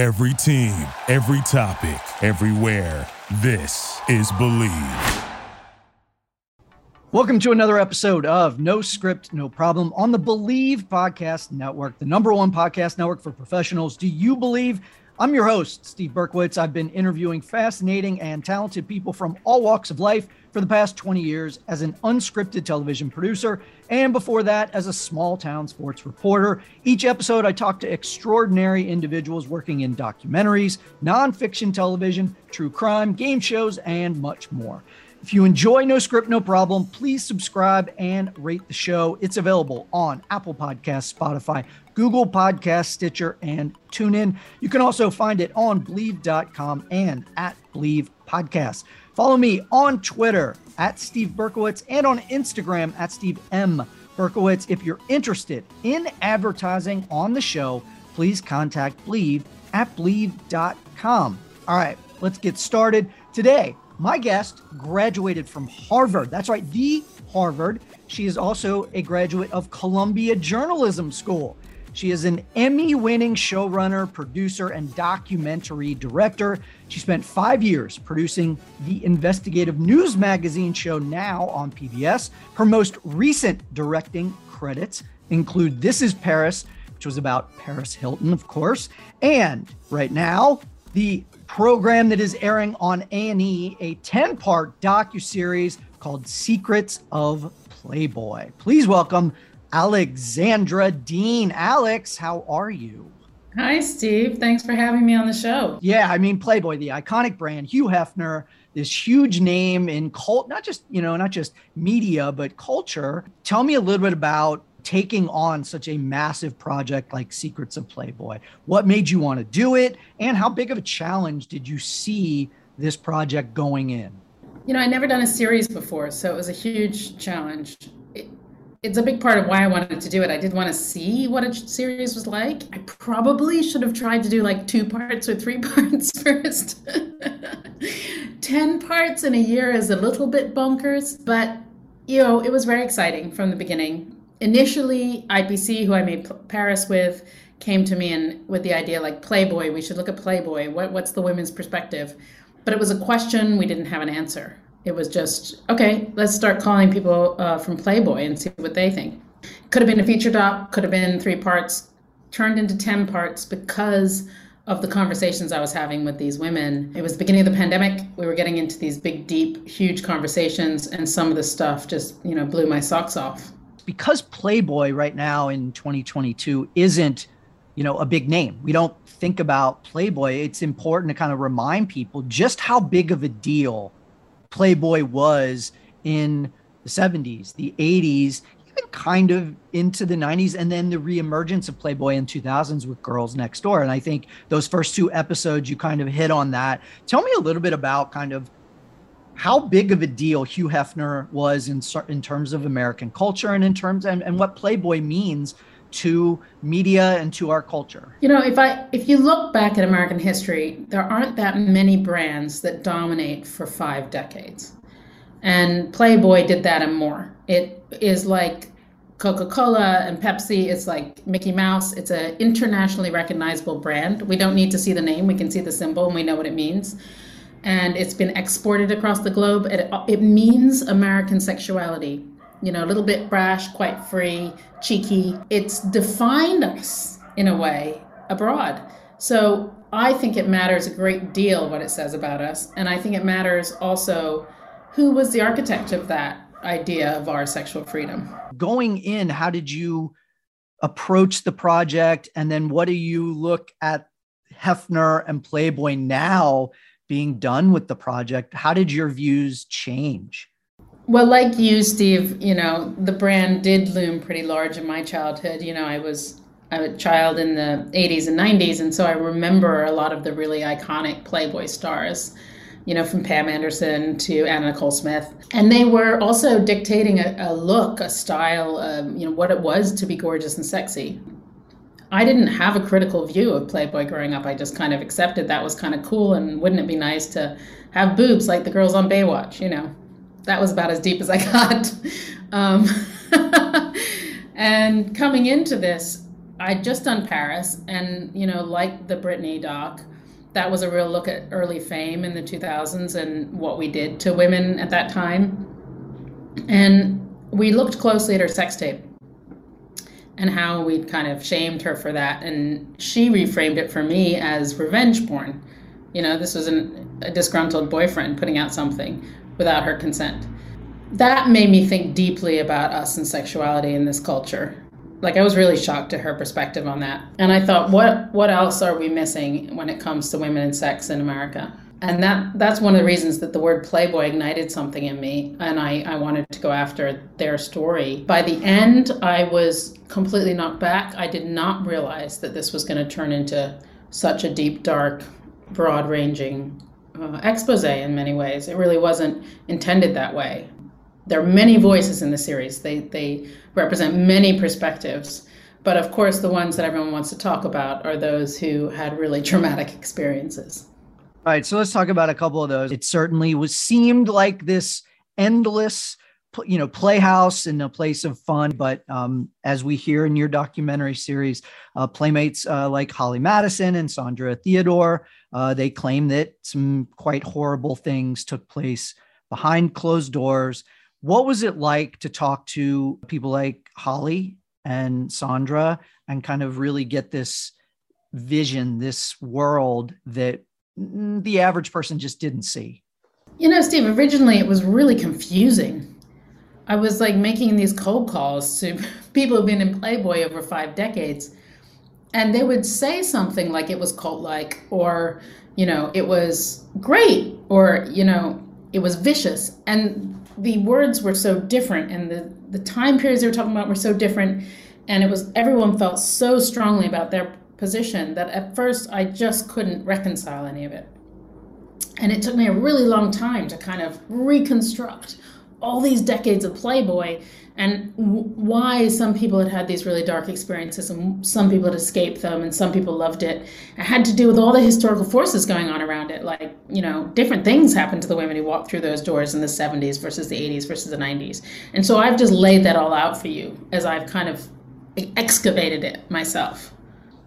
Every team, every topic, everywhere. This is Bleav. Welcome to another episode of No Script, No Problem on the Bleav Podcast Network, the number one podcast network for professionals. Do you believe? I'm your host, Steve Berkowitz. I've been interviewing fascinating and talented people from all walks of life for the past 20 years as an unscripted television producer, and before that, as a small town sports reporter. Each episode, I talk to extraordinary individuals working in documentaries, nonfiction television, true crime, game shows, and much more. If you enjoy No Script, No Problem, please subscribe and rate the show. It's available on Apple Podcasts, Spotify, Google Podcasts, Stitcher, and TuneIn. You can also find it on Bleav.com and at Bleav Podcasts. Follow me on Twitter at Steve Berkowitz and on Instagram at Steve M. Berkowitz. If you're interested in advertising on the show, please contact Bleav at Bleav.com. All right, let's get started. Today, my guest graduated from Harvard. That's right, the Harvard. She is also a graduate of Columbia Journalism School. She is an Emmy winning showrunner, producer, and documentary director. She spent five years producing the investigative news magazine show Now on PBS. Her most recent directing credits include This is Paris, which was about Paris Hilton, of course, and right now, the program that is airing on A&E, a 10-part docu-series called Secrets of Playboy. Please welcome Alexandra Dean. Alex, how are you? Hi, Steve. Thanks for having me on the show. Yeah, I mean Playboy, the iconic brand, Hugh Hefner, this huge name in cult, not just, you know, not just media, but culture. Tell me a little bit about taking on such a massive project like Secrets of Playboy? What made you want to do it? And how big of a challenge did you see this project going in? You know, I'd never done a series before, so it was a huge challenge. It, it's a big part of why I wanted to do it. I did want to see what a series was like. I probably should have tried to do like two parts or three parts first. 10 parts in a year is a little bit bonkers, but you know, it was very exciting from the beginning initially IPC, who I made Paris with, came to me and with the idea like Playboy, we should look at Playboy. What what's the women's perspective? But it was a question we didn't have an answer. It was just okay. Let's start calling people uh, from Playboy and see what they think. Could have been a feature doc. Could have been three parts. Turned into ten parts because of the conversations I was having with these women. It was the beginning of the pandemic. We were getting into these big, deep, huge conversations, and some of the stuff just, you know, blew my socks off because Playboy right now in 2022 isn't, you know, a big name. We don't think about Playboy. It's important to kind of remind people just how big of a deal Playboy was in the 70s, the 80s, even kind of into the 90s, and then the reemergence of Playboy in 2000s with Girls Next Door. And I think those first two episodes, you kind of hit on that. Tell me a little bit about kind of how big of a deal Hugh Hefner was in in terms of American culture and in terms and, and what Playboy means to media and to our culture. You know, if I if you look back at American history, there aren't that many brands that dominate for 5 decades. And Playboy did that and more. It is like Coca-Cola and Pepsi, it's like Mickey Mouse. It's an internationally recognizable brand. We don't need to see the name, we can see the symbol and we know what it means and it's been exported across the globe. It, it means American sexuality. You know, a little bit brash, quite free, cheeky. It's defined us in a way abroad. So I think it matters a great deal what it says about us. And I think it matters also who was the architect of that idea of our sexual freedom. Going in, how did you approach the project? And then what do you look at Hefner and Playboy now being done with the project, how did your views change? Well, like you, Steve, you know, the brand did loom pretty large in my childhood. You know, I was a child in the 80s and 90s, and so I remember a lot of the really iconic Playboy stars, you know, from Pam Anderson to Anna Nicole Smith. And they were also dictating a, a look, a style, um, you know, what it was to be gorgeous and sexy. I didn't have a critical view of Playboy growing up. I just kind of accepted that was kind of cool, and wouldn't it be nice to have boobs like the girls on Baywatch? You know, that was about as deep as I got. Um, and coming into this, I'd just done Paris, and you know, like the Britney doc, that was a real look at early fame in the 2000s and what we did to women at that time. And we looked closely at her sex tape and how we'd kind of shamed her for that. And she reframed it for me as revenge porn. You know, this was an, a disgruntled boyfriend putting out something without her consent. That made me think deeply about us and sexuality in this culture like I was really shocked to her perspective on that. And I thought, what what else are we missing when it comes to women and sex in America? And that that's one of the reasons that the word Playboy ignited something in me, and I, I wanted to go after their story. By the end, I was completely knocked back. I did not realize that this was going to turn into such a deep, dark, broad ranging uh, expose in many ways. It really wasn't intended that way there are many voices in the series. They they represent many perspectives. But of course, the ones that everyone wants to talk about are those who had really traumatic experiences. All right, so let's talk about a couple of those. It certainly was seemed like this endless, you know, playhouse and a place of fun. But um, as we hear in your documentary series, uh, playmates uh, like Holly Madison and Sondra Theodore, uh, they claim that some quite horrible things took place behind closed doors. What was it like to talk to people like Holly and Sondra and kind of really get this vision, this world that the average person just didn't see? You know, Steve, originally it was really confusing. I was like making these cold calls to people who've been in Playboy over five decades. And they would say something like it was cult like, or, you know, it was great, or, you know, it was vicious. And the words were so different and the, the time periods they were talking about were so different and it was everyone felt so strongly about their position that at first I just couldn't reconcile any of it. And it took me a really long time to kind of reconstruct all these decades of Playboy and why some people had had these really dark experiences and some people had escaped them and some people loved it. It had to do with all the historical forces going on around it. Like, you know, different things happened to the women who walked through those doors in the 70s versus the 80s versus the 90s. And so I've just laid that all out for you as I've kind of excavated it myself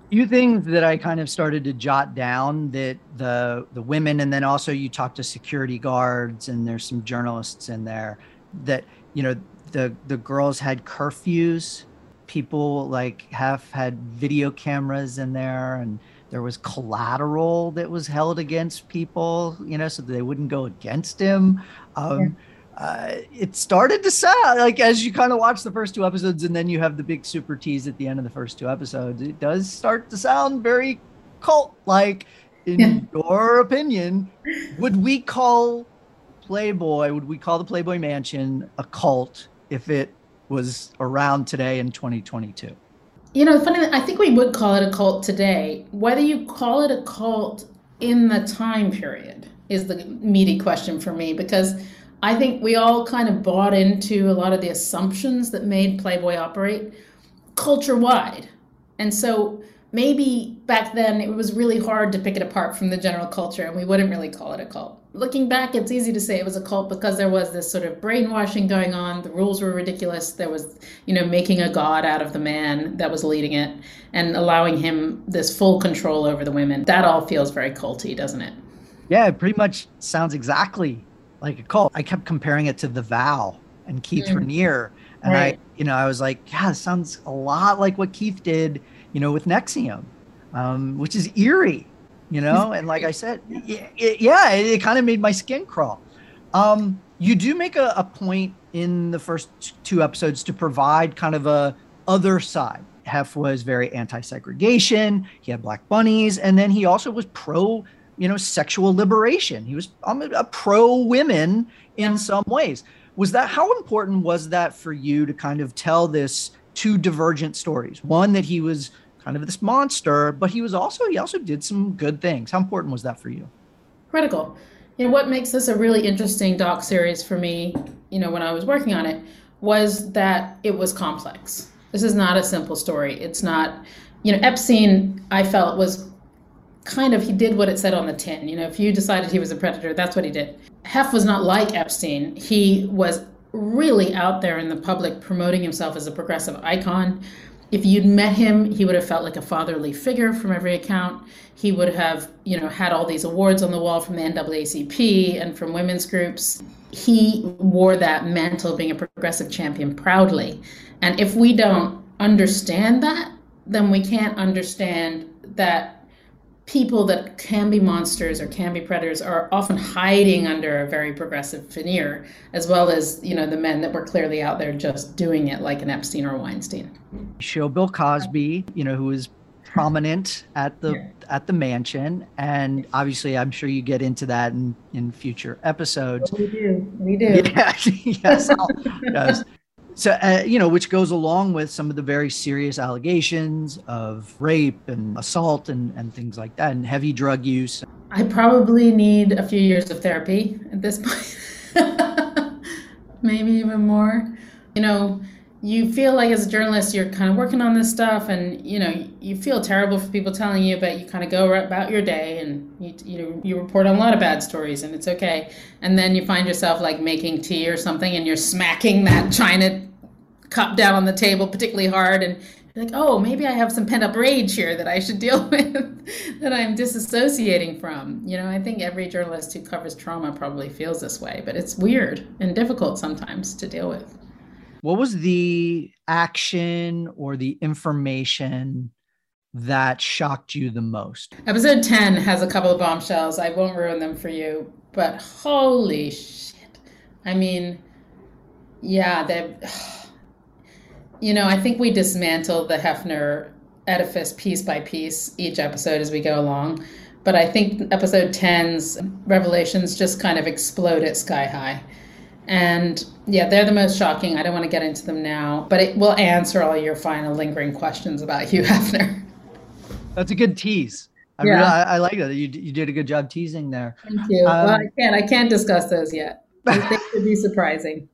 few things that I kind of started to jot down that the the women and then also you talk to security guards and there's some journalists in there that you know the the girls had curfews people like have had video cameras in there and there was collateral that was held against people you know so they wouldn't go against him um, yeah. uh, it started to sound like as you kind of watch the first two episodes and then you have the big super tease at the end of the first two episodes it does start to sound very cult like in yeah. your opinion would we call playboy would we call the playboy mansion a cult if it was around today in 2022? You know, funny, I think we would call it a cult today. Whether you call it a cult in the time period is the meaty question for me because I think we all kind of bought into a lot of the assumptions that made Playboy operate culture wide. And so maybe back then it was really hard to pick it apart from the general culture and we wouldn't really call it a cult looking back, it's easy to say it was a cult because there was this sort of brainwashing going on. The rules were ridiculous. There was, you know, making a god out of the man that was leading it and allowing him this full control over the women. That all feels very culty, doesn't it? Yeah, it pretty much sounds exactly like a cult. I kept comparing it to The Vow and Keith mm. Raniere. And right. I, you know, I was like, yeah, it sounds a lot like what Keith did, you know, with NXIVM, um, which is eerie you know? And like i said it, it, yeah it, it kind of made my skin crawl. Um, you do make a, a, point in the first two episodes to provide kind of a other side. Hef was very anti-segregation he had black bunnies and then he also was pro you know sexual liberation. He was um, a pro women in some ways. Was that how important was that for you to kind of tell this two divergent stories? One that he was kind of this monster, but he was also he also did some good things. How important was that for you? Critical. You know what makes this a really interesting doc series for me, you know, when I was working on it, was that it was complex. This is not a simple story. It's not, you know, Epstein I felt was kind of he did what it said on the tin. You know, if you decided he was a predator, that's what he did. Hef was not like Epstein. He was really out there in the public promoting himself as a progressive icon if you'd met him, he would have felt like a fatherly figure from every account. He would have, you know, had all these awards on the wall from the NAACP and from women's groups. He wore that mantle of being a progressive champion proudly. And if we don't understand that, then we can't understand that people that can be monsters or can be predators are often hiding under a very progressive veneer, as well as you know the men that were clearly out there just doing it like an Epstein or Weinstein. Show Bill Cosby, you know, who is prominent at the yeah. at the mansion, and obviously, I'm sure you get into that in in future episodes. we do, we do. Yeah, yes, yes so uh, you know which goes along with some of the very serious allegations of rape and assault and, and things like that and heavy drug use. I probably need a few years of therapy at this point. Maybe even more. You know you feel like as a journalist you're kind of working on this stuff and you know you feel terrible for people telling you but you kind of go about your day and you you, know, you report on a lot of bad stories and it's okay. And then you find yourself like making tea or something and you're smacking that china cup down on the table particularly hard and like oh maybe i have some pent up rage here that i should deal with that i'm disassociating from. You know i think every journalist who covers trauma probably feels this way but it's weird and difficult sometimes to deal with what was the action or the information that shocked you the most? Episode 10 has a couple of bombshells. I won't ruin them for you, but holy shit. I mean, yeah, they you know, I think we dismantle the Hefner edifice piece by piece each episode as we go along. But I think episode 10's revelations just kind of explode at sky high. And yeah, they're the most shocking. I don't want to get into them now, but it will answer all your final lingering questions about Hugh Hefner. That's a good tease. I yeah. Really, I, I, like that. You, you did a good job teasing there. Thank you. Um, well, I can't. I can't discuss those yet. I think would be surprising.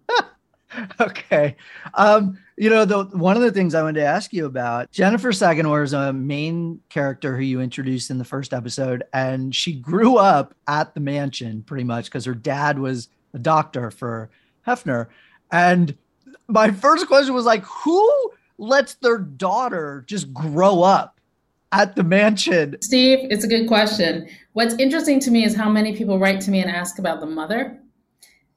okay. Um, you know, the one of the things I wanted to ask you about Jennifer Saginor is a main character who you introduced in the first episode, and she grew up at the mansion pretty much because her dad was a doctor for Hefner. And my first question was like, who lets their daughter just grow up at the mansion? Steve, it's a good question. What's interesting to me is how many people write to me and ask about the mother.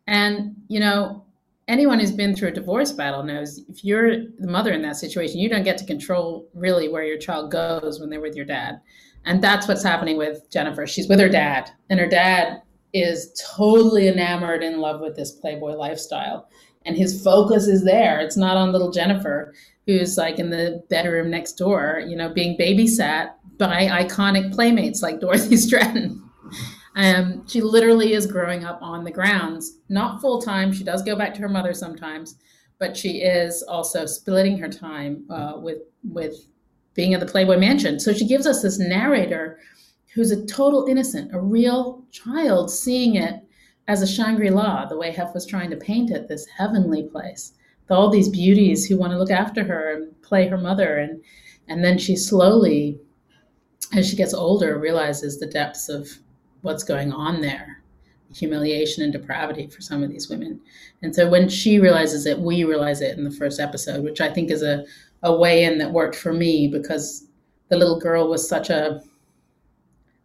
And, you know, anyone who's been through a divorce battle knows if you're the mother in that situation, you don't get to control really where your child goes when they're with your dad. And that's what's happening with Jennifer. She's with her dad, and her dad is totally enamored in love with this Playboy lifestyle. And his focus is there. It's not on little Jennifer, who's like in the bedroom next door, you know, being babysat by iconic playmates like Dorothy Stratten. Um, she literally is growing up on the grounds, not full time. She does go back to her mother sometimes, but she is also splitting her time uh, with with being at the Playboy Mansion. So she gives us this narrator who's a total innocent, a real child, seeing it as a Shangri La, the way Hef was trying to paint it, this heavenly place, with all these beauties who want to look after her and play her mother, and and then she slowly, as she gets older, realizes the depths of what's going on there humiliation and depravity for some of these women. And so when she realizes it, we realize it in the first episode, which I think is a, a way in that worked for me because the little girl was such a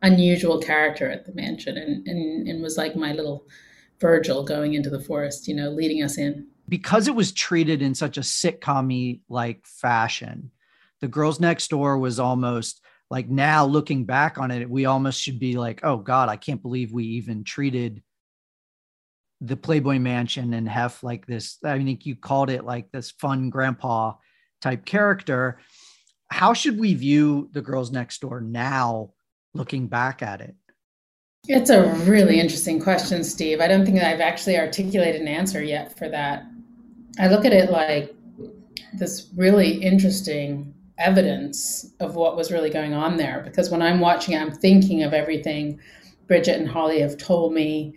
unusual character at the mansion and, and, and was like my little Virgil going into the forest, you know, leading us in. Because it was treated in such a sitcom like fashion, the girls next door was almost like now looking back on it, we almost should be like, oh God, I can't believe we even treated the Playboy Mansion and Hef like this. I think you called it like this fun grandpa type character. How should we view the girls next door now, looking back at it? It's a really interesting question, Steve. I don't think I've actually articulated an answer yet for that. I look at it like this really interesting evidence of what was really going on there. Because when I'm watching, I'm thinking of everything Bridget and Holly have told me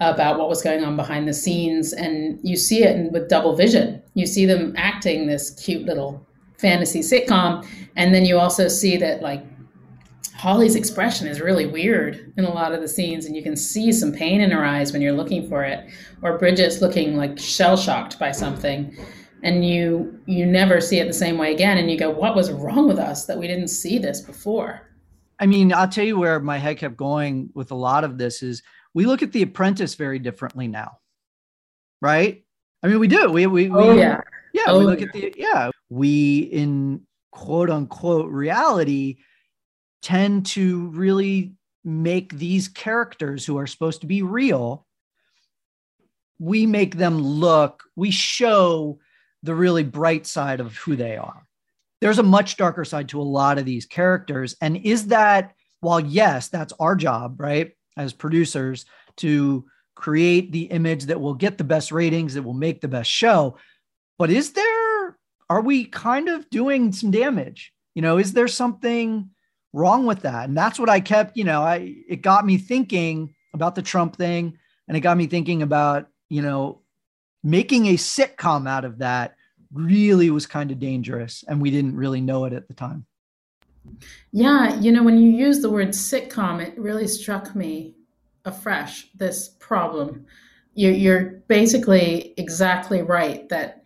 about what was going on behind the scenes. And you see it with double vision. You see them acting this cute little fantasy sitcom. And then you also see that, like, Holly's expression is really weird in a lot of the scenes, and you can see some pain in her eyes when you're looking for it. Or Bridget's looking like shell shocked by something. and you you never see it the same way again and you go what was wrong with us that we didn't see this before i mean i'll tell you where my head kept going with a lot of this is we look at the apprentice very differently now right i mean we do we we, oh, we yeah yeah oh, we look yeah. at the yeah we in quote unquote reality tend to really make these characters who are supposed to be real we make them look we show the really bright side of who they are. There's a much darker side to a lot of these characters. And is that while yes that's our job right as producers to create the image that will get the best ratings that will make the best show. But is there are we kind of doing some damage? You know is there something wrong with that. And that's what i kept you know i it got me thinking about the trump thing and it got me thinking about you know making a sitcom out of that really was kind of dangerous and we didn't really know it at the time. Yeah you know when you use the word sitcom it really struck me afresh this problem. You're, you're basically exactly right that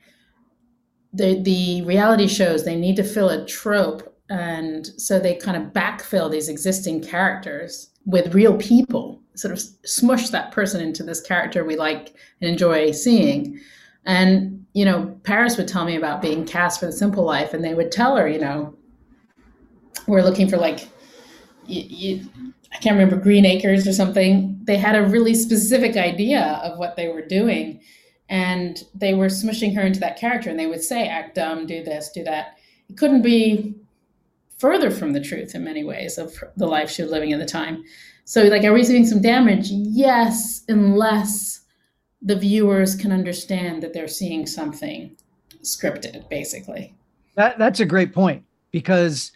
the the reality shows they need to fill a trope and so they kind of backfill these existing characters with real people sort of smush that person into this character we like and enjoy seeing. And you know paris would tell me about being cast for the simple life and they would tell her you know we're looking for like i can't remember green acres or something. They had a really specific idea of what they were doing and they were smushing her into that character and they would say act dumb do this do that. It couldn't be further from the truth in many ways of the life she was living at the time. So like are we doing some damage? Yes unless the viewers can understand that they're seeing something scripted basically. That, that's a great point because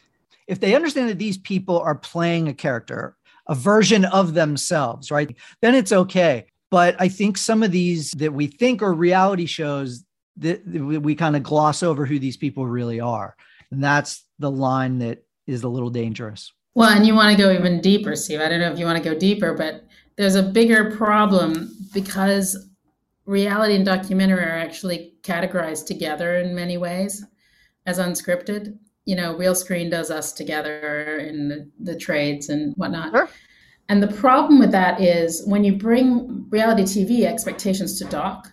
if they understand that these people are playing a character a version of themselves right then it's okay. But I think some of these that we think are reality shows that we kind of gloss over who these people really are. And that's the line that is a little dangerous. Well, and you want to go even deeper, Steve. I don't know if you want to go deeper, but there's a bigger problem because reality and documentary are actually categorized together in many ways as unscripted. You know, Realscreen does us together in the, the trades and whatnot. Sure. And the problem with that is when you bring reality TV expectations to doc,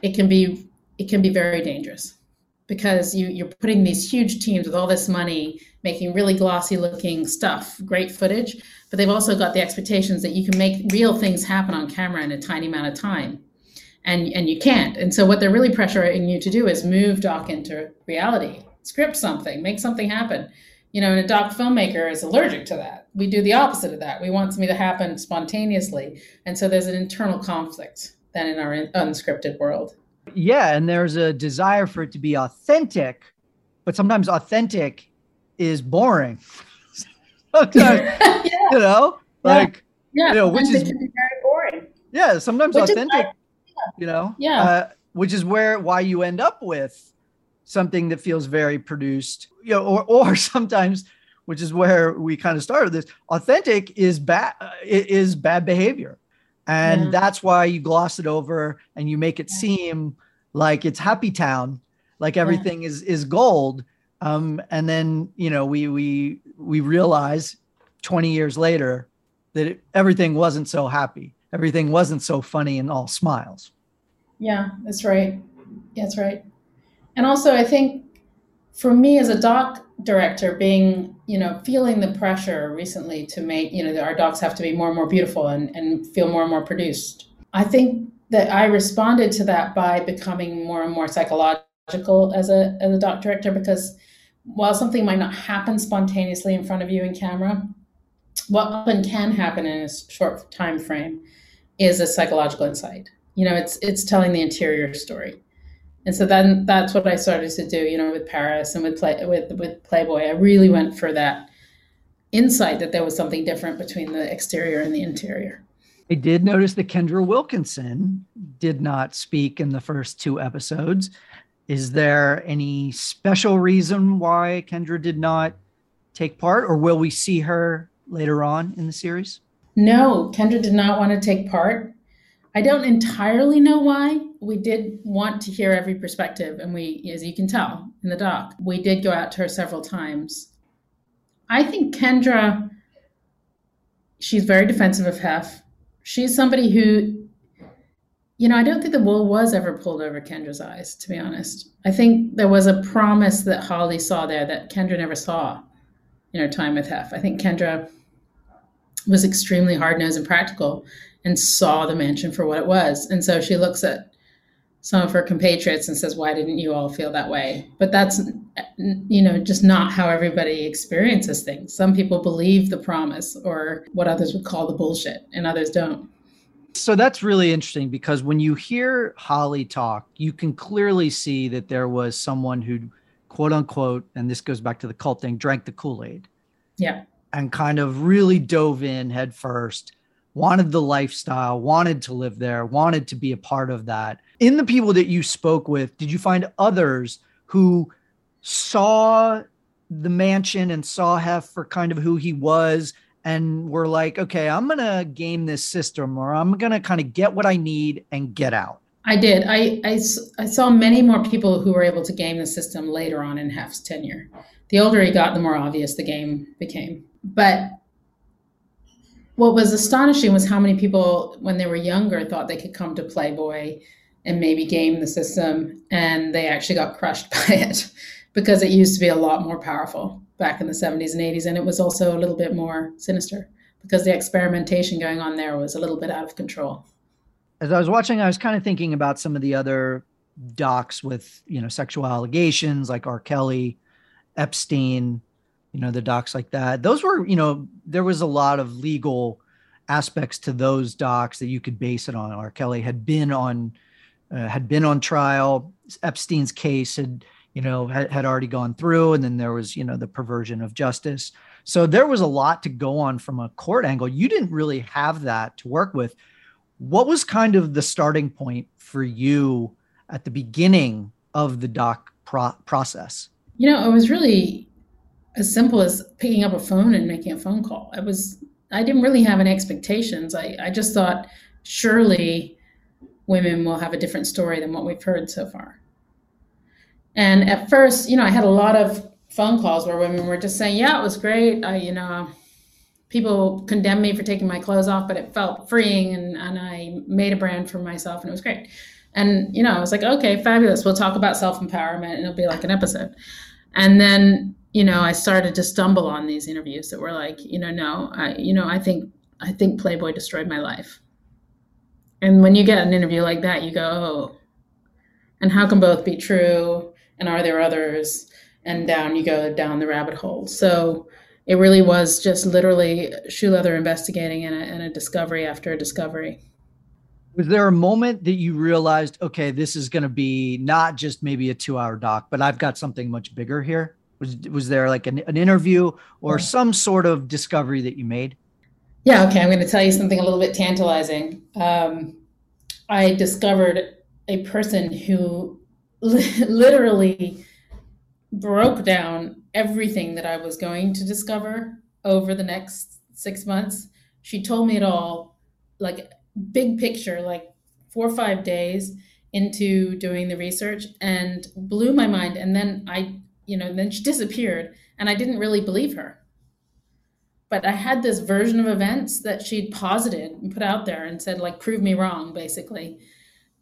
it can be it can be very dangerous because you, you're putting these huge teams with all this money making really glossy looking stuff, great footage, but they've also got the expectations that you can make real things happen on camera in a tiny amount of time. And, and you can't. And so what they're really pressuring you to do is move doc into reality, script something, make something happen you know, and a doc filmmaker is allergic to that. We do the opposite of that. We want something to happen spontaneously. And so there's an internal conflict than in our unscripted world. Yeah. And there's a desire for it to be authentic, but sometimes authentic is boring. sometimes, yeah. You know, like, yeah. you know, which is very boring. Yeah. Sometimes which authentic, you know, yeah. Uh, which is where, why you end up with something that feels very produced, you know, or or sometimes, which is where we kind of started this, authentic is bad is bad behavior. And yeah. that's why you gloss it over and you make it seem like it's happy town, like everything yeah. is is gold. Um, and then you know we we we realize 20 years later that it, everything wasn't so happy everything wasn't so funny and all smiles yeah that's right that's right and also, I think for me as a doc director, being, you know, feeling the pressure recently to make, you know, our docs have to be more and more beautiful and, and feel more and more produced. I think that I responded to that by becoming more and more psychological as a, as a doc director because while something might not happen spontaneously in front of you in camera, what often can happen in a short time frame is a psychological insight. You know, it's it's telling the interior story. And so then that's what I started to do, you know, with Paris and with play, with with Playboy. I really went for that insight that there was something different between the exterior and the interior. I did notice that Kendra Wilkinson did not speak in the first two episodes. Is there any special reason why Kendra did not take part, or will we see her later on in the series? No, Kendra did not want to take part. I don't entirely know why. We did want to hear every perspective, and we, as you can tell in the doc, we did go out to her several times. I think Kendra, she's very defensive of Hef. She's somebody who, you know, I don't think the wool was ever pulled over Kendra's eyes, to be honest. I think there was a promise that Holly saw there that Kendra never saw in her time with Hef. I think Kendra was extremely hard nosed and practical and saw the mansion for what it was. And so she looks at some of her compatriots and says, Why didn't you all feel that way? But that's, you know, just not how everybody experiences things. Some people believe the promise or what others would call the bullshit, and others don't. So that's really interesting because when you hear Holly talk, you can clearly see that there was someone who, quote unquote, and this goes back to the cult thing, drank the Kool Aid. Yeah. And kind of really dove in head first wanted the lifestyle, wanted to live there, wanted to be a part of that. In the people that you spoke with, did you find others who saw the mansion and saw Hef for kind of who he was and were like, okay, I'm going to game this system or I'm going to kind of get what I need and get out? I did. I, I, I saw many more people who were able to game the system later on in Hef's tenure. The older he got, the more obvious the game became. But what was astonishing was how many people, when they were younger, thought they could come to Playboy and maybe game the system, and they actually got crushed by it because it used to be a lot more powerful back in the 70s and 80s, and it was also a little bit more sinister because the experimentation going on there was a little bit out of control. As I was watching, I was kind of thinking about some of the other docs with you know sexual allegations like R. Kelly, Epstein, you know, the docs like that. Those were, you know, there was a lot of legal aspects to those docs that you could base it on. R. Kelly had been on, uh, had been on trial. Epstein's case had, you know, had, had already gone through, and then there was, you know, the perversion of justice. So there was a lot to go on from a court angle. You didn't really have that to work with. What was kind of the starting point for you at the beginning of the doc pro- process? You know, it was really as simple as picking up a phone and making a phone call. I was I didn't really have any expectations. I, I just thought surely women will have a different story than what we've heard so far. And at first, you know, I had a lot of phone calls where women were just saying, "Yeah, it was great. I, you know, people condemned me for taking my clothes off, but it felt freeing, and and I made a brand for myself, and it was great." And you know, I was like, "Okay, fabulous. We'll talk about self empowerment, and it'll be like an episode." And then you know, I started to stumble on these interviews that were like, you know, no, I, you know, I think, I think Playboy destroyed my life. And when you get an interview like that, you go, oh, and how can both be true? And are there others? And down you go down the rabbit hole. So it really was just literally shoe leather investigating and a, and a discovery after a discovery. Was there a moment that you realized, okay, this is going to be not just maybe a two hour doc, but I've got something much bigger here? Was was there like an, an interview or some sort of discovery that you made? Yeah, okay. I'm going to tell you something a little bit tantalizing. Um, I discovered a person who li- literally broke down everything that I was going to discover over the next six months. She told me it all, like big picture, like four or five days into doing the research, and blew my mind. And then I you know, then she disappeared and I didn't really believe her. But I had this version of events that she'd posited and put out there and said, like, prove me wrong, basically.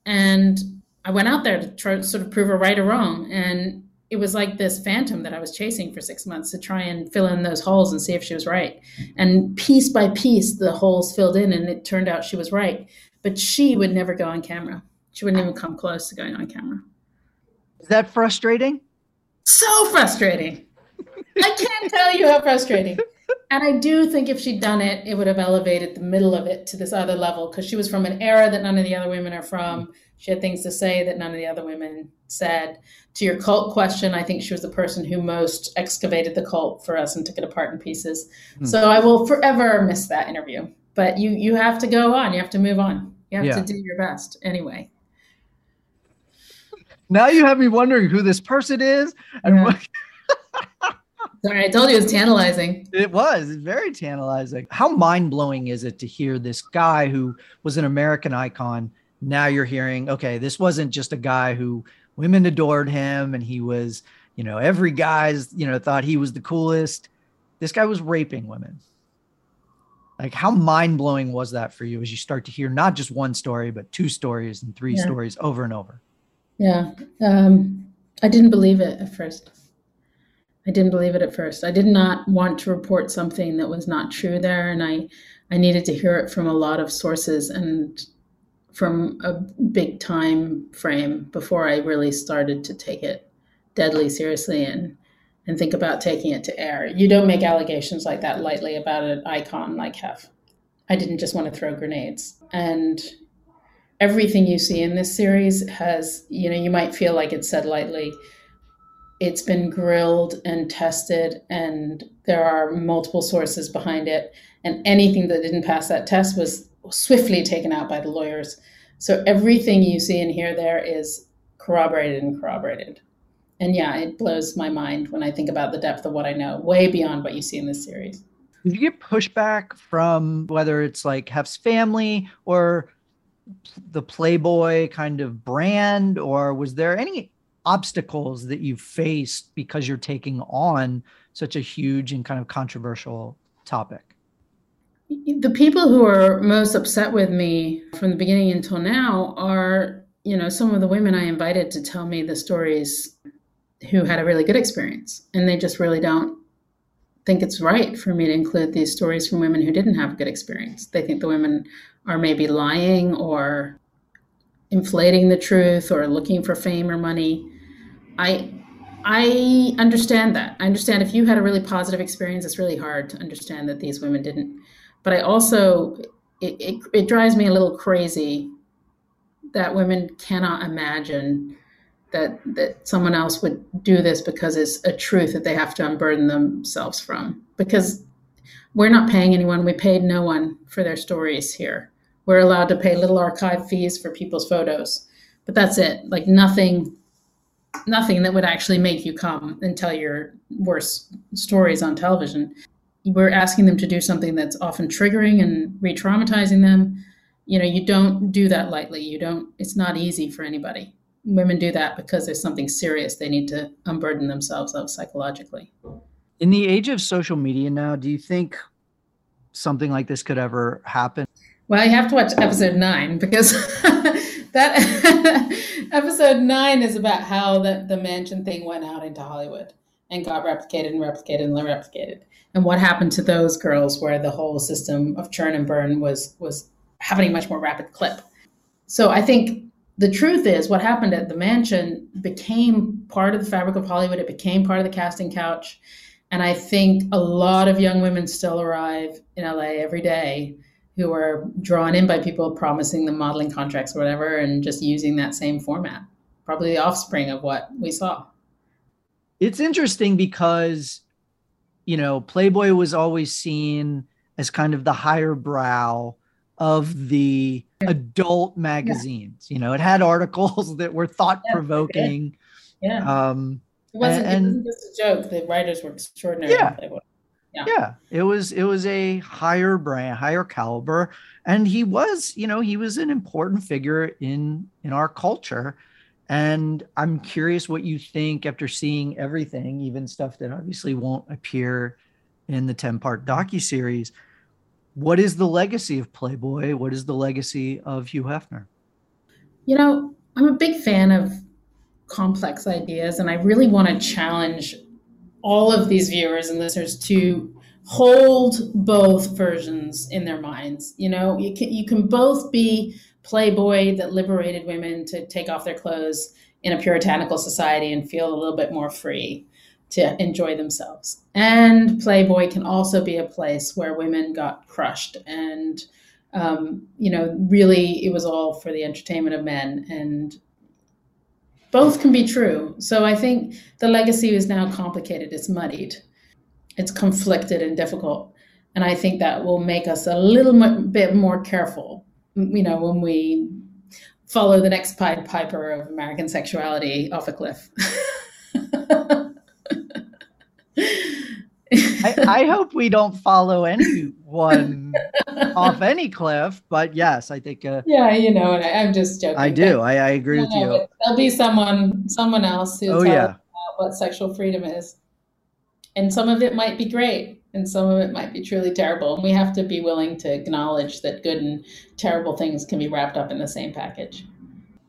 And I went out there to try sort of prove her right or wrong. And it was like this phantom that I was chasing for six months to try and fill in those holes and see if she was right. And piece by piece, the holes filled in, and it turned out she was right. But she would never go on camera. She wouldn't even come close to going on camera. Is that frustrating? So frustrating. I can't tell you how frustrating. And I do think if she'd done it, it would have elevated the middle of it to this other level because she was from an era that none of the other women are from. She had things to say that none of the other women said. To your cult question, I think she was the person who most excavated the cult for us and took it apart in pieces. Hmm. So I will forever miss that interview. But you you have to go on. You have to move on. You have yeah. to do your best anyway now you have me wondering who this person is and yeah. what Sorry, I told you it was tantalizing. It was very tantalizing. How mind blowing is it to hear this guy who was an American icon? Now you're hearing, okay, this wasn't just a guy who women adored him and he was, you know, every guy's, you know, thought he was the coolest. This guy was raping women. Like, how mind blowing was that for you as you start to hear not just one story, but two stories and three yeah. stories over and over? Yeah. Um, I didn't believe it at first. I didn't believe it at first. I did not want to report something that was not true there, and I I needed to hear it from a lot of sources and from a big time frame before I really started to take it deadly seriously and and think about taking it to air. You don't make allegations like that lightly about an icon like Hef. I didn't just want to throw grenades. And everything you see in this series has, you know, you might feel like it's said lightly. It's been grilled and tested and there are multiple sources behind it. And anything that didn't pass that test was swiftly taken out by the lawyers. So everything you see and hear there is corroborated and corroborated. And yeah it blows my mind when i think about the depth of what i know way beyond what you see in this series. Did you get pushback from whether it's like hef's family or the playboy kind of brand or was there any obstacles that you faced because you're taking on such a huge and kind of controversial topic? The people who are most upset with me from the beginning until now are, you know, some of the women I invited to tell me the stories who had a really good experience. And they just really don't think it's right for me to include these stories from women who didn't have a good experience. They think the women are maybe lying or inflating the truth or looking for fame or money. I I understand that. I understand if you had a really positive experience, it's really hard to understand that these women didn't. But I also it, it, it drives me a little crazy that women cannot imagine that that someone else would do this because it's a truth that they have to unburden themselves from. Because we're not paying anyone. We paid no one for their stories here. We're allowed to pay little archive fees for people's photos, but that's it. Like nothing nothing that would actually make you come and tell your worst stories on television. We're asking them to do something that's often triggering and re traumatizing them. You know, you don't do that lightly. You don't, it's not easy for anybody. Women do that because there's something serious they need to unburden themselves of psychologically. In the age of social media now, do you think something like this could ever happen? Well, you have to watch episode nine because that episode nine is about how the, the mansion thing went out into Hollywood and got replicated and replicated and replicated. And what happened to those girls where the whole system of churn and burn was was happening much more rapid clip. So I think the truth is what happened at the mansion became part of the fabric of Hollywood. It became part of the casting couch. And I think a lot of young women still arrive in LA every day who are drawn in by people promising them modeling contracts or whatever and just using that same format. Probably the offspring of what we saw. It's interesting because, you know, Playboy was always seen as kind of the higher brow of the adult magazines. Yeah. You know, it had articles that were thought provoking. Yeah. yeah. Um, it wasn't, and, it wasn't just a joke. The writers were extraordinary. Yeah. Yeah. yeah it was it was a higher brand higher caliber and he was you know he was an important figure in in our culture and i'm curious what you think after seeing everything even stuff that obviously won't appear in the 10 part docu-series what is the legacy of playboy what is the legacy of hugh hefner you know i'm a big fan of complex ideas and i really want to challenge all of these viewers and listeners to hold both versions in their minds. You know, you can you can both be Playboy that liberated women to take off their clothes in a puritanical society and feel a little bit more free to enjoy themselves. And Playboy can also be a place where women got crushed and um, you know, really it was all for the entertainment of men and both can be true. So I think the legacy is now complicated, it's muddied, it's conflicted and difficult. And I think that will make us a little bit more careful, you know, when we follow the next Pied Piper of American sexuality off a cliff. I, I, hope we don't follow anyone off any cliff, but yes, I think. Uh, yeah, you know, I, am just joking. I do. I, I agree with you. There'll be someone, someone else who oh, yeah. what sexual freedom is, and some of it might be great, and some of it might be truly terrible. And we have to be willing to acknowledge that good and terrible things can be wrapped up in the same package.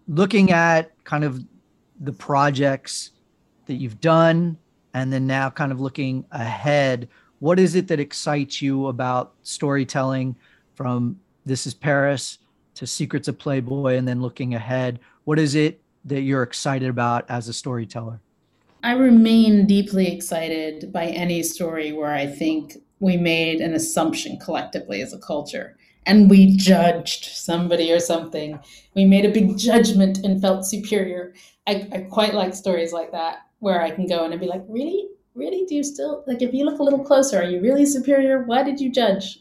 Looking at kind of the projects that you've done and then now kind of looking ahead what is it that excites you about storytelling from this is paris to secrets of playboy and then looking ahead? What is it that you're excited about as a storyteller? I remain deeply excited by any story where i think we made an assumption collectively as a culture and we judged somebody or something we made a big judgment and felt superior I, I quite like stories like that where I can go and be like, really? Really? Do you still, like, if you look a little closer, are you really superior? Why did you judge?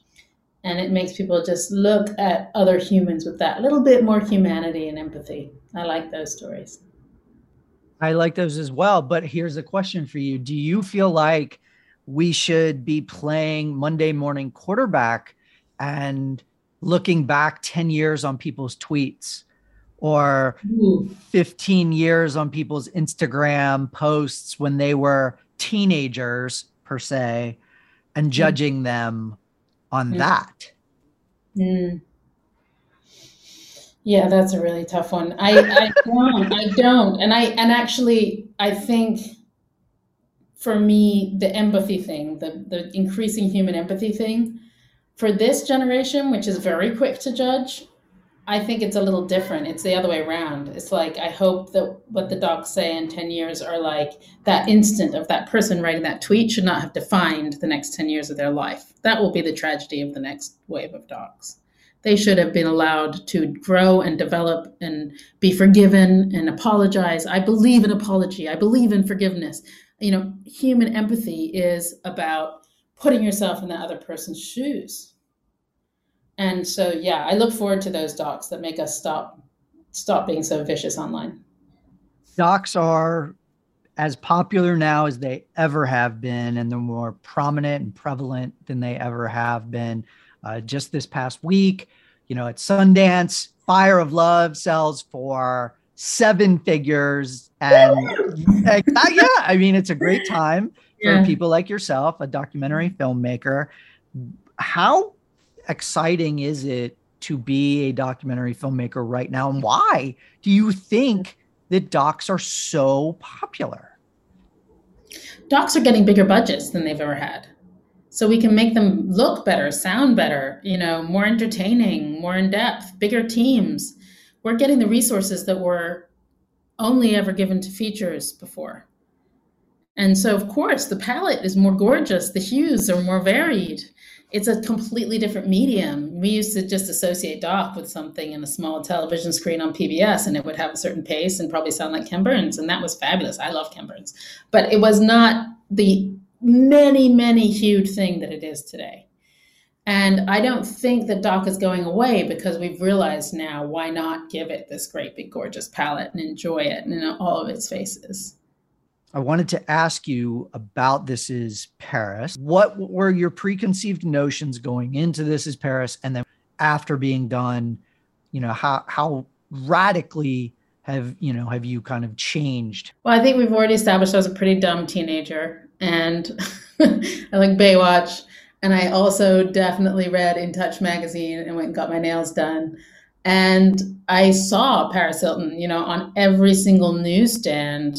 And it makes people just look at other humans with that little bit more humanity and empathy. I like those stories. I like those as well. But here's a question for you Do you feel like we should be playing Monday morning quarterback and looking back 10 years on people's tweets? or 15 years on people's Instagram posts when they were teenagers, per se, and mm. judging them on mm. that. Mm. Yeah, that's a really tough one. I, I don't, I don't. And I, and actually, I think for me, the empathy thing, the, the increasing human empathy thing, for this generation, which is very quick to judge, I think it's a little different. It's the other way around. It's like I hope that what the docs say in 10 years are like that instant of that person writing that tweet should not have defined the next 10 years of their life. That will be the tragedy of the next wave of docs. They should have been allowed to grow and develop and be forgiven and apologize. I believe in apology. I believe in forgiveness. You know, human empathy is about putting yourself in the other person's shoes and so, yeah, I look forward to those docs that make us stop stop being so vicious online. Docs are as popular now as they ever have been, and they're more prominent and prevalent than they ever have been. Uh, just this past week, you know, at Sundance, Fire of Love sells for seven figures, and uh, yeah, I mean, it's a great time for yeah. people like yourself, a documentary mm-hmm. filmmaker. How exciting is it to be a documentary filmmaker right now? And why do you think that docs are so popular? Docs are getting bigger budgets than they've ever had. So we can make them look better, sound better, you know, more entertaining, more in depth, bigger teams. We're getting the resources that were only ever given to features before. And so, of course, the palette is more gorgeous, the hues are more varied it's a completely different medium. We used to just associate doc with something in a small television screen on PBS, and it would have a certain pace and probably sound like Ken Burns, and that was fabulous. I love Ken Burns, but it was not the many, many huge thing that it is today. And I don't think that doc is going away because we've realized now why not give it this great, big, gorgeous palette and enjoy it in all of its faces. I wanted to ask you about This Is Paris. What were your preconceived notions going into This Is Paris? And then after being done, you know, how, how radically have, you know, have you kind of changed? Well, I think we've already established I was a pretty dumb teenager and I like Baywatch. And I also definitely read In Touch magazine and went and got my nails done. And I saw Paris Hilton, you know, on every single newsstand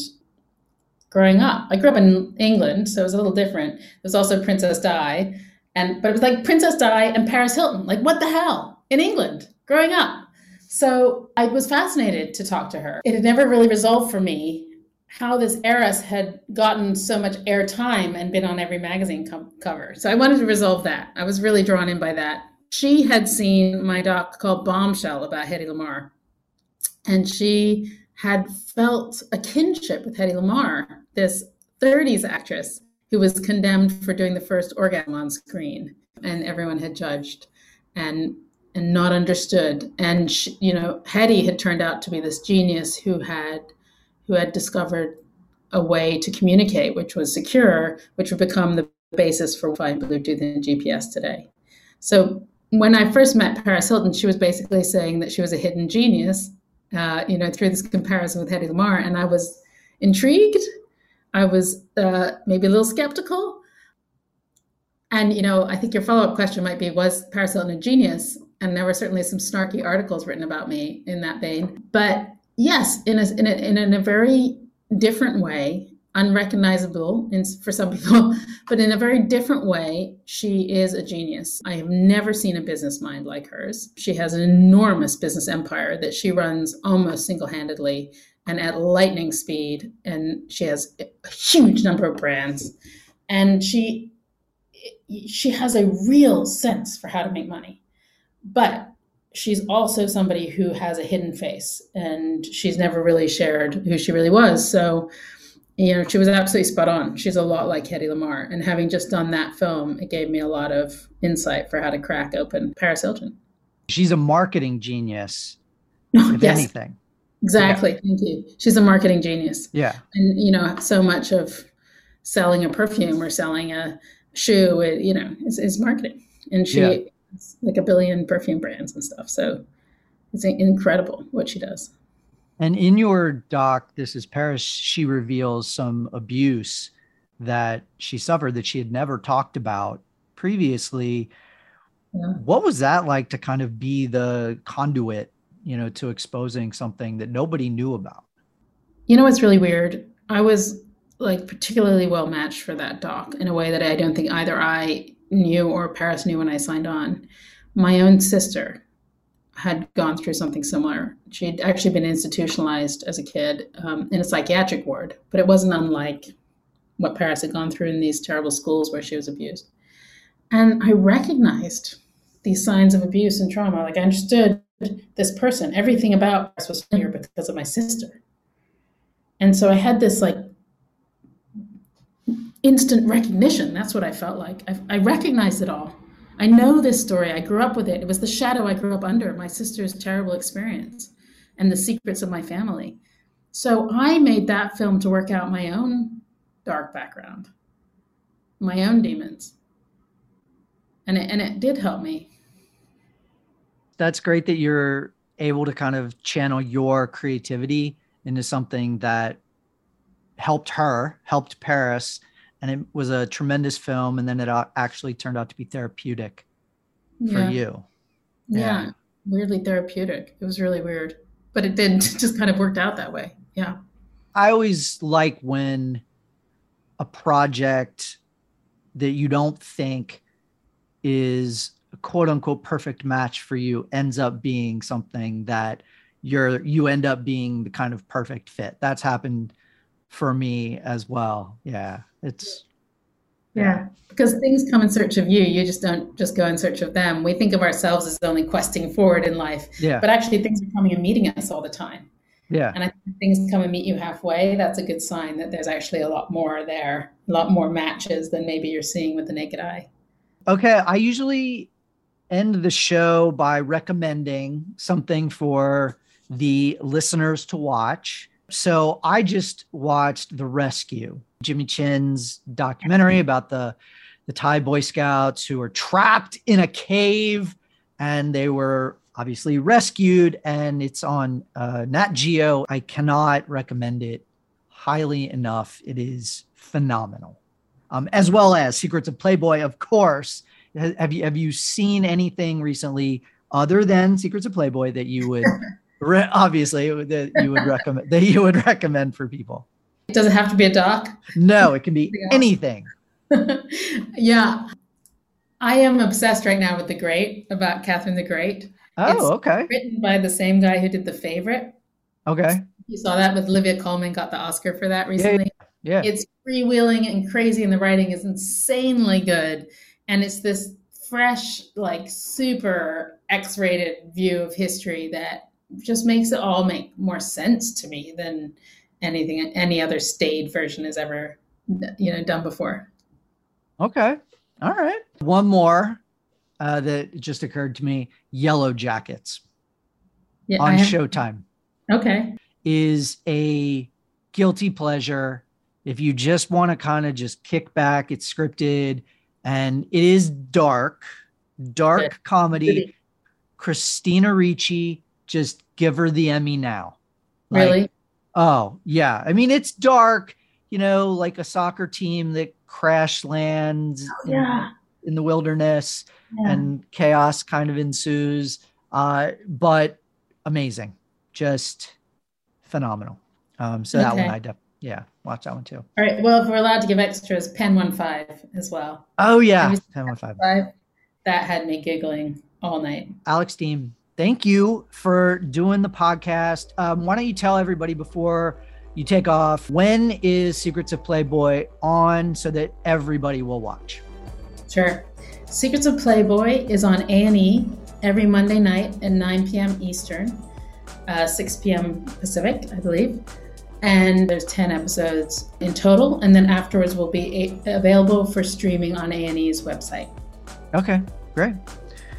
growing up. I grew up in England, so it was a little different. There was also Princess Di, and but it was like Princess Di and Paris Hilton. Like what the hell in England growing up? So I was fascinated to talk to her. It had never really resolved for me how this heiress had gotten so much airtime and been on every magazine co- cover. So I wanted to resolve that. I was really drawn in by that. She had seen my doc called Bombshell about Hedy Lamarr, and she had felt a kinship with Hedy Lamarr this 30s actress who was condemned for doing the first orgasm on screen, and everyone had judged and and not understood. And she, you know, Hedy had turned out to be this genius who had who had discovered a way to communicate, which was secure, which would become the basis for flying Bluetooth and GPS today. So when I first met Paris Hilton, she was basically saying that she was a hidden genius, uh, you know, through this comparison with Hedy Lamarr, and I was intrigued. I was uh, maybe a little skeptical. And you know, I think your follow-up question might be: Was Paris Hilton a genius? And there were certainly some snarky articles written about me in that vein. But yes, in a, in a, in a very different way, unrecognizable in, for some people, but in a very different way, she is a genius. I have never seen a business mind like hers. She has an enormous business empire that she runs almost single handedly and at lightning speed. And she has a huge number of brands. And she she has a real sense for how to make money. But she's also somebody who has a hidden face and she's never really shared who she really was. So you know, she was absolutely spot on. She's a lot like Hedy Lamarr. And having just done that film, it gave me a lot of insight for how to crack open Paris Hilton. She's a marketing genius, if yes. anything. Exactly. Yeah. Thank you. She's a marketing genius. Yeah. And, you know, so much of selling a perfume or selling a shoe, it, you know, is, is marketing. And she, yeah. like a billion perfume brands and stuff. So it's incredible what she does. And in your doc, This is Paris, she reveals some abuse that she suffered that she had never talked about previously. Yeah. What was that like to kind of be the conduit, you know, to exposing something that nobody knew about? You know it's really weird? I was like particularly well matched for that doc in a way that I don't think either I knew or Paris knew when I signed on. My own sister had gone through something similar. She'd actually been institutionalized as a kid um, in a psychiatric ward, but it wasn't unlike what Paris had gone through in these terrible schools where she was abused. And I recognized these signs of abuse and trauma. Like I understood this person, everything about us was familiar because of my sister. And so I had this like instant recognition. That's what I felt like. I, I recognized it all. I know this story. I grew up with it. It was the shadow I grew up under, my sister's terrible experience and the secrets of my family. So I made that film to work out my own dark background, my own demons. And it, and it did help me. That's great that you're able to kind of channel your creativity into something that helped her, helped Paris, and it was a tremendous film and then it actually turned out to be therapeutic for you yeah. yeah. weirdly therapeutic it was really weird but it did just kind of worked out that way yeah i always like when a project that you don't think is quote unquote perfect match for you ends up being something that you're you end up being the kind of perfect fit that's happened for me as well yeah it's yeah, because things come in search of you. You just don't just go in search of them. We think of ourselves as only questing forward in life. Yeah. But actually, things are coming and meeting us all the time. Yeah. And I think things come and meet you halfway. That's a good sign that there's actually a lot more there, a lot more matches than maybe you're seeing with the naked eye. Okay. I usually end the show by recommending something for the listeners to watch. So I just watched The Rescue, Jimmy Chin's documentary about the the Thai Boy Scouts who were trapped in a cave and they were obviously rescued. And it's on uh, Nat Geo. I cannot recommend it highly enough. It is phenomenal, um, as well as Secrets of Playboy, of course. Have you have you seen anything recently other than Secrets of Playboy that you would re- obviously that you would recommend that you would recommend for people? It Does it have to be a doc? No, it can be anything. yeah. I am obsessed right now with The Great about Catherine the Great. Oh, it's okay. Written by the same guy who did The Favorite. Okay. You saw that with Olivia Colman got the Oscar for that recently. Yeah. yeah. It's freewheeling and crazy, and the writing is insanely good. And it's this fresh, like super X rated view of history that just makes it all make more sense to me than anything any other staid version has ever you know done before. Okay. All right. One more uh, that just occurred to me. Yellowjackets. Yeah, on showtime. Okay. Is a guilty pleasure. If you just want to kind of just kick back, it's scripted and it is dark, dark Good. comedy. Christina Ricci, just give her the Emmy now. Like, Really? Oh, yeah. I mean, it's dark, you know, like a soccer team that crash lands in- yeah. in, the wilderness Yeah. and chaos kind of ensues. Uh, but amazing. Just phenomenal. Um, so that one I def- yeah, watch that one too. All right. Well, if we're allowed to give extras, Pen One Five as well. Oh yeah, seen 1015. Five. That had me giggling all night. Alex Dean, thank you for doing the podcast. Um, why don't you tell everybody before you take off when is Secrets of Playboy on so that everybody will watch? Sure. Secrets of Playboy is on A&E every Monday night at 9 p.m. Eastern, uh, 6 p.m. Pacific, I believe. And there's 10 episodes in total. And then afterwards will be a- available for streaming on A&E's website. Okay, great.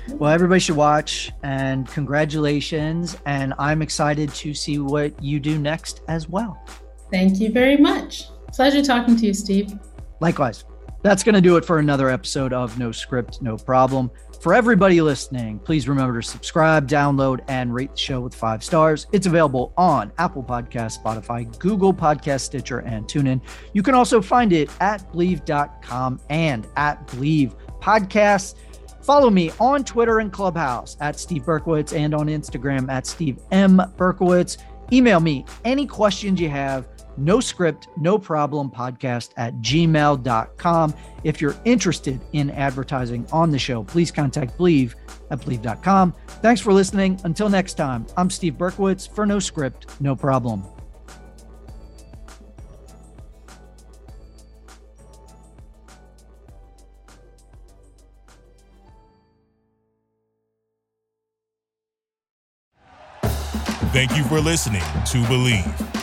Well, everybody should watch and congratulations. And I'm excited to see what you do next as well. Thank you very much. Pleasure talking to you, Steve. Likewise. That's going to do it for another episode of No Script, No Problem. For everybody listening, please remember to subscribe, download, and rate the show with five stars. It's available on Apple Podcasts, Spotify, Google Podcast, Stitcher, and TuneIn. You can also find it at Bleav.com and at Bleav Podcasts. Follow me on Twitter and Clubhouse at Steve Berkowitz and on Instagram at Steve M. Berkowitz. Email me any questions you have no script, no problem podcast at gmail.com. If you're interested in advertising on the show, please contact Bleav at Bleav.com. Thanks for listening. Until next time, I'm Steve Berkowitz for No Script, No Problem. Thank you for listening to Bleav.